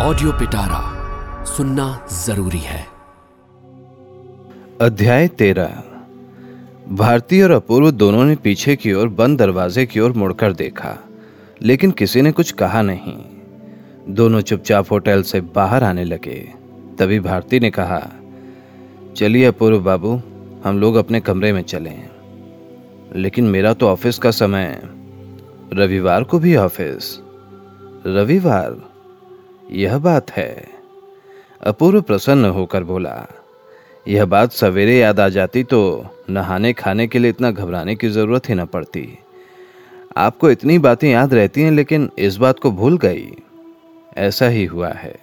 Audio पिटारा सुनना ज़रूरी है। अध्याय तेरह। भारती और अपूर्व दोनों ने पीछे की ओर बंद दरवाजे की ओर मुड़कर देखा, लेकिन किसी ने कुछ कहा नहीं। दोनों चुपचाप होटल से बाहर आने लगे। तभी भारती ने कहा, चलिए अपूर्व बाबू, हम लोग अपने कमरे में चलें। लेकिन मेरा तो ऑफ़िस का समय रविवार को भी ऑफ़िस। रविवार? यह बात है। अपूर्व प्रसन्न होकर बोला, यह बात सवेरे याद आ जाती तो नहाने खाने के लिए इतना घबराने की ज़रूरत ही न पड़ती। आपको इतनी बातें याद रहती हैं, लेकिन इस बात को भूल गई। ऐसा ही हुआ है।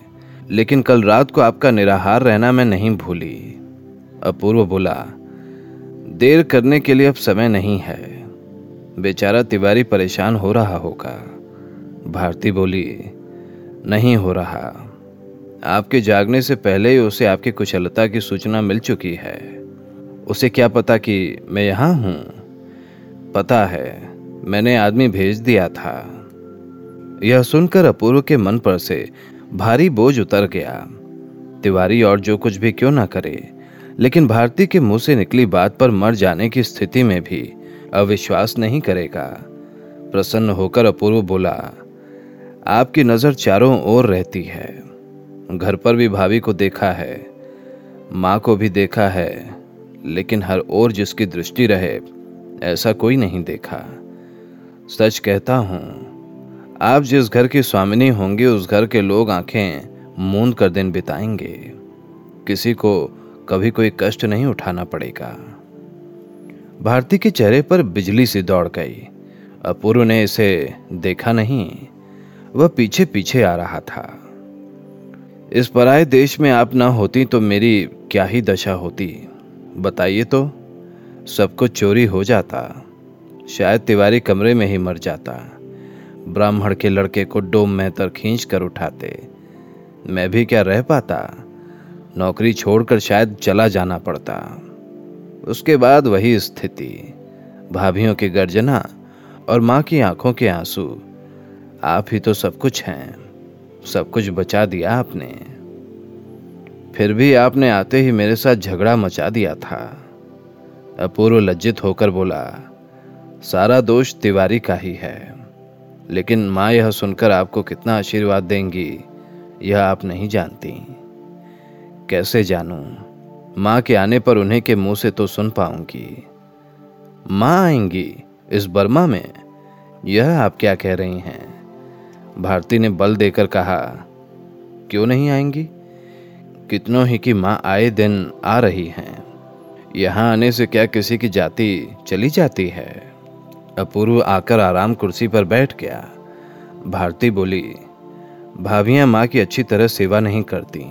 लेकिन कल रात को आपका निराहार रहना मैं नहीं भूली। अपूर्व बोला, देर करने के लिए अब समय नहीं है। बेचारा तिवारी परेशान हो रहा होगा। भारती बोली नहीं हो रहा। आपके जागने से पहले ही उसे आपकी कुशलता की सूचना मिल चुकी है। उसे क्या पता कि मैं यहाँ हूँ? पता है, मैंने आदमी भेज दिया था। यह सुनकर अपूर्व के मन पर से भारी बोझ उतर गया। तिवारी और जो कुछ भी क्यों ना करे, लेकिन भारती के मुँह से निकली बात पर मर जाने की स्थिति में भी अविश्वास नहीं करेगा। प्रसन्न होकर अपूर्व बोला आपकी नज़र चारों ओर रहती है। घर पर भी भाभी को देखा है, माँ को भी देखा है, लेकिन हर ओर जिसकी दृष्टि रहे, ऐसा कोई नहीं देखा। सच कहता हूँ, आप जिस घर की स्वामिनी होंगे, उस घर के लोग आँखें मूंद कर दिन बिताएँगे। किसी को कभी कोई कष्ट नहीं उठाना पड़ेगा। भारती के चेहरे पर बिजली सी दौड़ गई। अपूर्व ने इसे देखा नहीं। वह पीछे पीछे आ रहा था। इस पराए देश में आप ना होती तो मेरी क्या ही दशा होती। बताइए तो सब कुछ चोरी हो जाता। शायद तिवारी कमरे में ही मर जाता। ब्राह्मण के लड़के को डोम में तर खींच कर उठाते। मैं भी क्या रह पाता? नौकरी छोड़कर शायद चला जाना पड़ता। उसके बाद वही स्थिति। भाभीियों की गर्जना और माँ की आँखों के आँसू। आप ही तो सब कुछ हैं। सब कुछ बचा दिया आपने। फिर भी आपने आते ही मेरे साथ झगड़ा मचा दिया था। अपूर्व लज्जित होकर बोला, सारा दोष तिवारी का ही है। लेकिन माँ यह सुनकर आपको कितना आशीर्वाद देंगी, यह आप नहीं जानती। कैसे जानूं? माँ के आने पर उन्हें के मुँह से तो सुन पाऊँगी। माँ आएँगी इस बर्मा में? यह आप क्या कह रही हैं? भारती ने बल देकर कहा, क्यों नहीं आएँगी? कितनों ही की माँ आए दिन आ रही हैं। यहाँ आने से क्या किसी की जाति चली जाती है? अपूर्व आकर आराम कुर्सी पर बैठ गया। भारती बोली, भाभियाँ माँ की अच्छी तरह सेवा नहीं करती।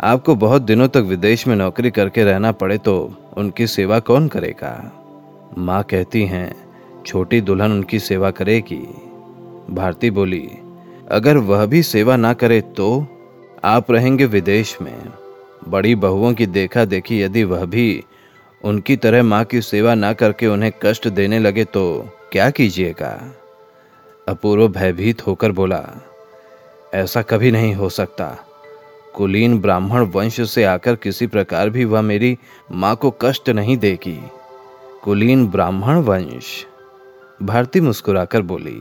आपको बहुत दिनों तक विदेश में नौकरी करके रहना पड़े तो उनकी सेवा कौन करेगा? माँ कहती हैं, छोटी दुल्हन उनकी सेवा करेगी। भारती बोली, अगर वह भी सेवा ना करे तो आप रहेंगे विदेश में। बड़ी बहुओं की देखा देखी यदि वह भी उनकी तरह माँ की सेवा ना करके उन्हें कष्ट देने लगे तो क्या कीजिएगा? अपूर्व भयभीत होकर बोला, ऐसा कभी नहीं हो सकता। कुलीन ब्राह्मण वंश से आकर किसी प्रकार भी वह मेरी माँ को कष्ट नहीं देगी। कुलीन ब्राह्मण वंश। भारती मुस्कुराकर बोली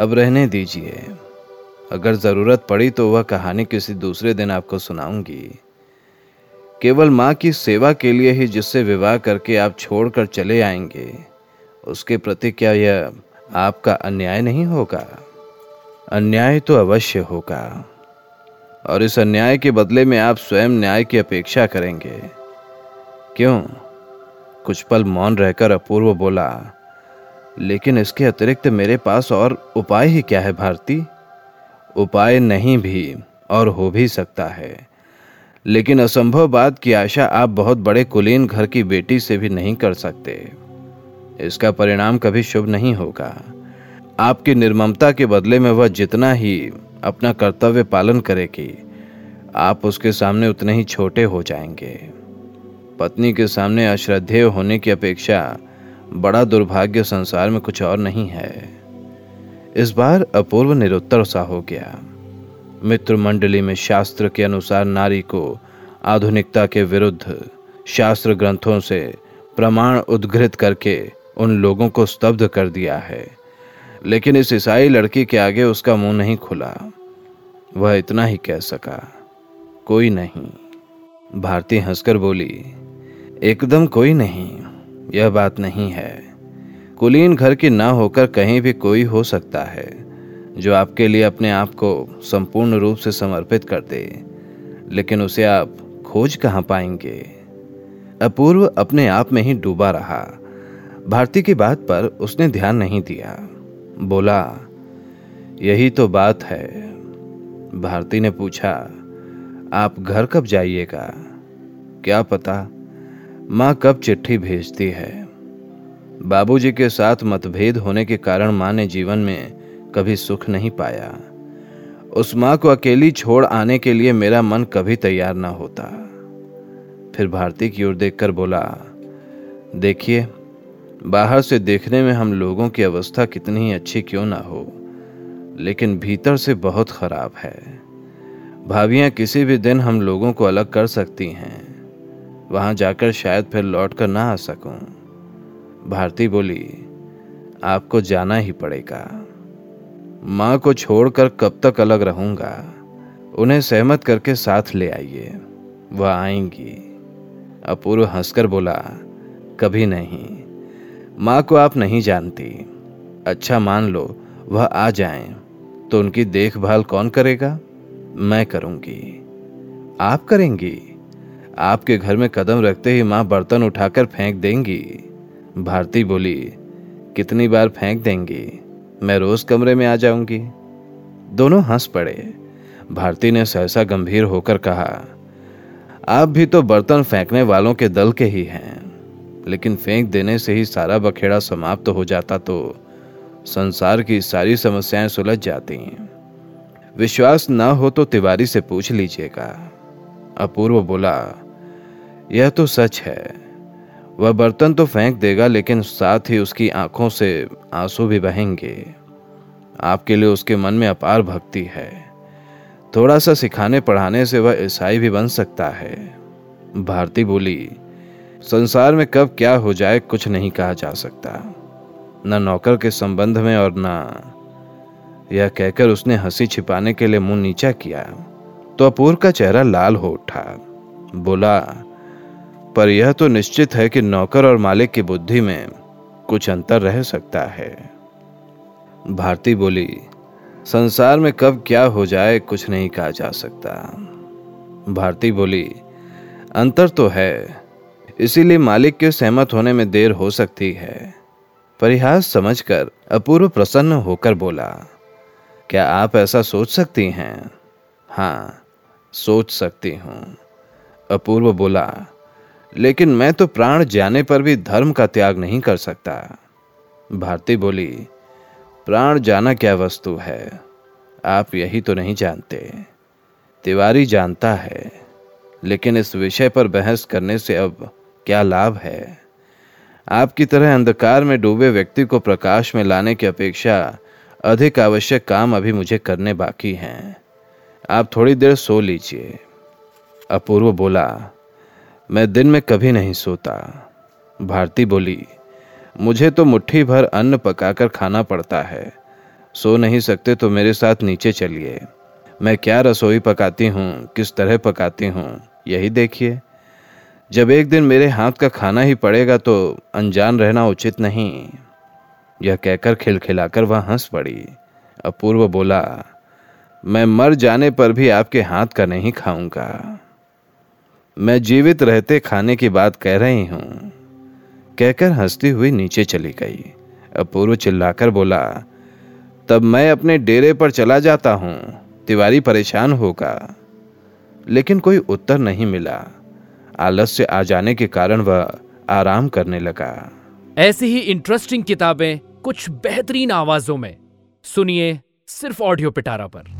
अब रहने दीजिए। अगर ज़रूरत पड़ी तो वह कहानी किसी दूसरे दिन आपको सुनाऊँगी। केवल माँ की सेवा के लिए ही जिससे विवाह करके आप छोड़कर चले आएँगे, उसके प्रति क्या यह आपका अन्याय नहीं होगा? अन्याय तो अवश्य होगा। और इस अन्याय के बदले में आप स्वयं न्याय की अपेक्षा करेंगे। क्यों? कुछ पल मौन रहकर अपूर्व बोला लेकिन इसके अतिरिक्त मेरे पास और उपाय ही क्या है, भारती? उपाय नहीं भी, और हो भी सकता है। लेकिन असंभव बात की आशा आप बहुत बड़े कुलीन घर की बेटी से भी नहीं कर सकते। इसका परिणाम कभी शुभ नहीं होगा। आपकी निर्ममता के बदले में वह जितना ही अपना कर्तव्य पालन करेगी, आप उसके सामने उतने ही छोटे हो जाएँगे। पत्नी के सामने अश्रद्धेय होने की अपेक्षा बड़ा दुर्भाग्य संसार में कुछ और नहीं है। इस बार अपूर्व निरुत्तर सा हो गया। मित्र मंडली में शास्त्र के अनुसार नारी को आधुनिकता के विरुद्ध शास्त्र ग्रंथों से प्रमाण उद्घृत करके उन लोगों को स्तब्ध कर दिया है। लेकिन इस ईसाई लड़की के आगे उसका मुँह नहीं खुला। वह इतना ही कह सका, कोई नहीं। भारती हंसकर बोली, एकदम कोई नहीं। यह बात नहीं है। कुलीन घर की ना होकर कहीं भी कोई हो सकता है, जो आपके लिए अपने आप को संपूर्ण रूप से समर्पित कर दे। लेकिन उसे आप खोज कहाँ पाएँगे? अपूर्व अपने आप में ही डूबा रहा। भारती की बात पर उसने ध्यान नहीं दिया। बोला, यही तो बात है। भारती ने पूछा, आप घर कब जाइएगा? क्या पता? माँ कब चिट्ठी भेजती है? बाबूजी के साथ मतभेद होने के कारण माँ ने जीवन में कभी सुख नहीं पाया। उस माँ को अकेली छोड़ आने के लिए मेरा मन कभी तैयार ना होता। फिर भारती की ओर देखकर बोला, देखिए, बाहर से देखने में हम लोगों की अवस्था कितनी ही अच्छी क्यों ना हो, लेकिन भीतर से बहुत खराब है। भाभियाँ किसी भी दिन हम लोगों को अलग कर सकती हैं। वहाँ जाकर शायद फिर लौट कर ना आ सकूँ। भारती बोली, आपको जाना ही पड़ेगा। माँ को छोड़कर कब तक अलग रहूँगा? उन्हें सहमत करके साथ ले आइए। वह आएँगी। अपूर्व हंसकर बोला, कभी नहीं। माँ को आप नहीं जानती। अच्छा मान लो, वह आ जाएँ तो उनकी देखभाल कौन करेगा? मैं करूँगी। आप करेंगी? आपके घर में कदम रखते ही माँ बर्तन उठाकर फेंक देंगी। भारती बोली, कितनी बार फेंक देंगी? मैं रोज कमरे में आ जाऊँगी। दोनों हंस पड़े। भारती ने सहसा गंभीर होकर कहा, आप भी तो बर्तन फेंकने वालों के दल के ही हैं, लेकिन फेंक देने से ही सारा बखेड़ा समाप्त तो हो जाता तो संसार की सारी समस्याएँ सुलझ जाती। विश्वास न हो तो तिवारी से पूछ लीजिएगा। अपूर्व बोला, यह तो सच है। वह बर्तन तो फेंक देगा, लेकिन साथ ही उसकी आँखों से आँसू भी बहेंगे। आपके लिए उसके मन में अपार भक्ति है। थोड़ा सा सिखाने, पढ़ाने से वह ईसाई भी बन सकता है। भारती बोली, संसार में कब क्या हो जाए, कुछ नहीं कहा जा सकता। न नौकर के संबंध में और न यह कहकर उसने हँसी छिपाने के लिए मुँह नीचा किया। तो अपूर्व का चेहरा लाल हो उठा। बोला, पर यह तो निश्चित है कि नौकर और मालिक की बुद्धि में कुछ अंतर रह सकता है। भारती बोली, संसार में कब क्या हो जाए कुछ नहीं कहा जा सकता। भारती बोली, अंतर तो है, इसीलिए मालिक के सहमत होने में देर हो सकती है। परिहास समझकर अपूर्व प्रसन्न होकर बोला, क्या आप ऐसा सोच सकती हैं? हाँ सोच सकती हूँ। अपूर्व बोला, लेकिन मैं तो प्राण जाने पर भी धर्म का त्याग नहीं कर सकता। भारती बोली, प्राण जाना क्या वस्तु है? आप यही तो नहीं जानते। तिवारी जानता है, लेकिन इस विषय पर बहस करने से अब क्या लाभ है? आपकी तरह अंधकार में डूबे व्यक्ति को प्रकाश में लाने की अपेक्षा अधिक आवश्यक काम अभी मुझे करने बाकी हैं। आप थोड़ी देर सो लीजिए। अपूर्व बोला, मैं दिन में कभी नहीं सोता। भारती बोली, मुझे तो मुट्ठी भर अन्न पकाकर खाना पड़ता है। सो नहीं सकते तो मेरे साथ नीचे चलिए। मैं क्या रसोई पकाती हूँ, किस तरह पकाती हूँ, यही देखिए। जब एक दिन मेरे हाथ का खाना ही पड़ेगा तो अनजान रहना उचित नहीं। यह कहकर खिलखिलाकर वह हंस पड़ी। अपूर्व बोला मैं मर जाने पर भी आपके हाथ का नहीं खाऊँगा। मैं जीवित रहते खाने की बात कह रही हूँ। कहकर हंसती हुई नीचे चली गई। अपूर्व चिल्लाकर बोला, तब मैं अपने डेरे पर चला जाता हूँ, तिवारी परेशान होगा। लेकिन कोई उत्तर नहीं मिला। आलस्य आ जाने के कारण वह आराम करने लगा। ऐसी ही इंटरेस्टिंग किताबें कुछ बेहतरीन आवाजों में। सुनिए सिर्फ़ ऑडियो पिटारा पर।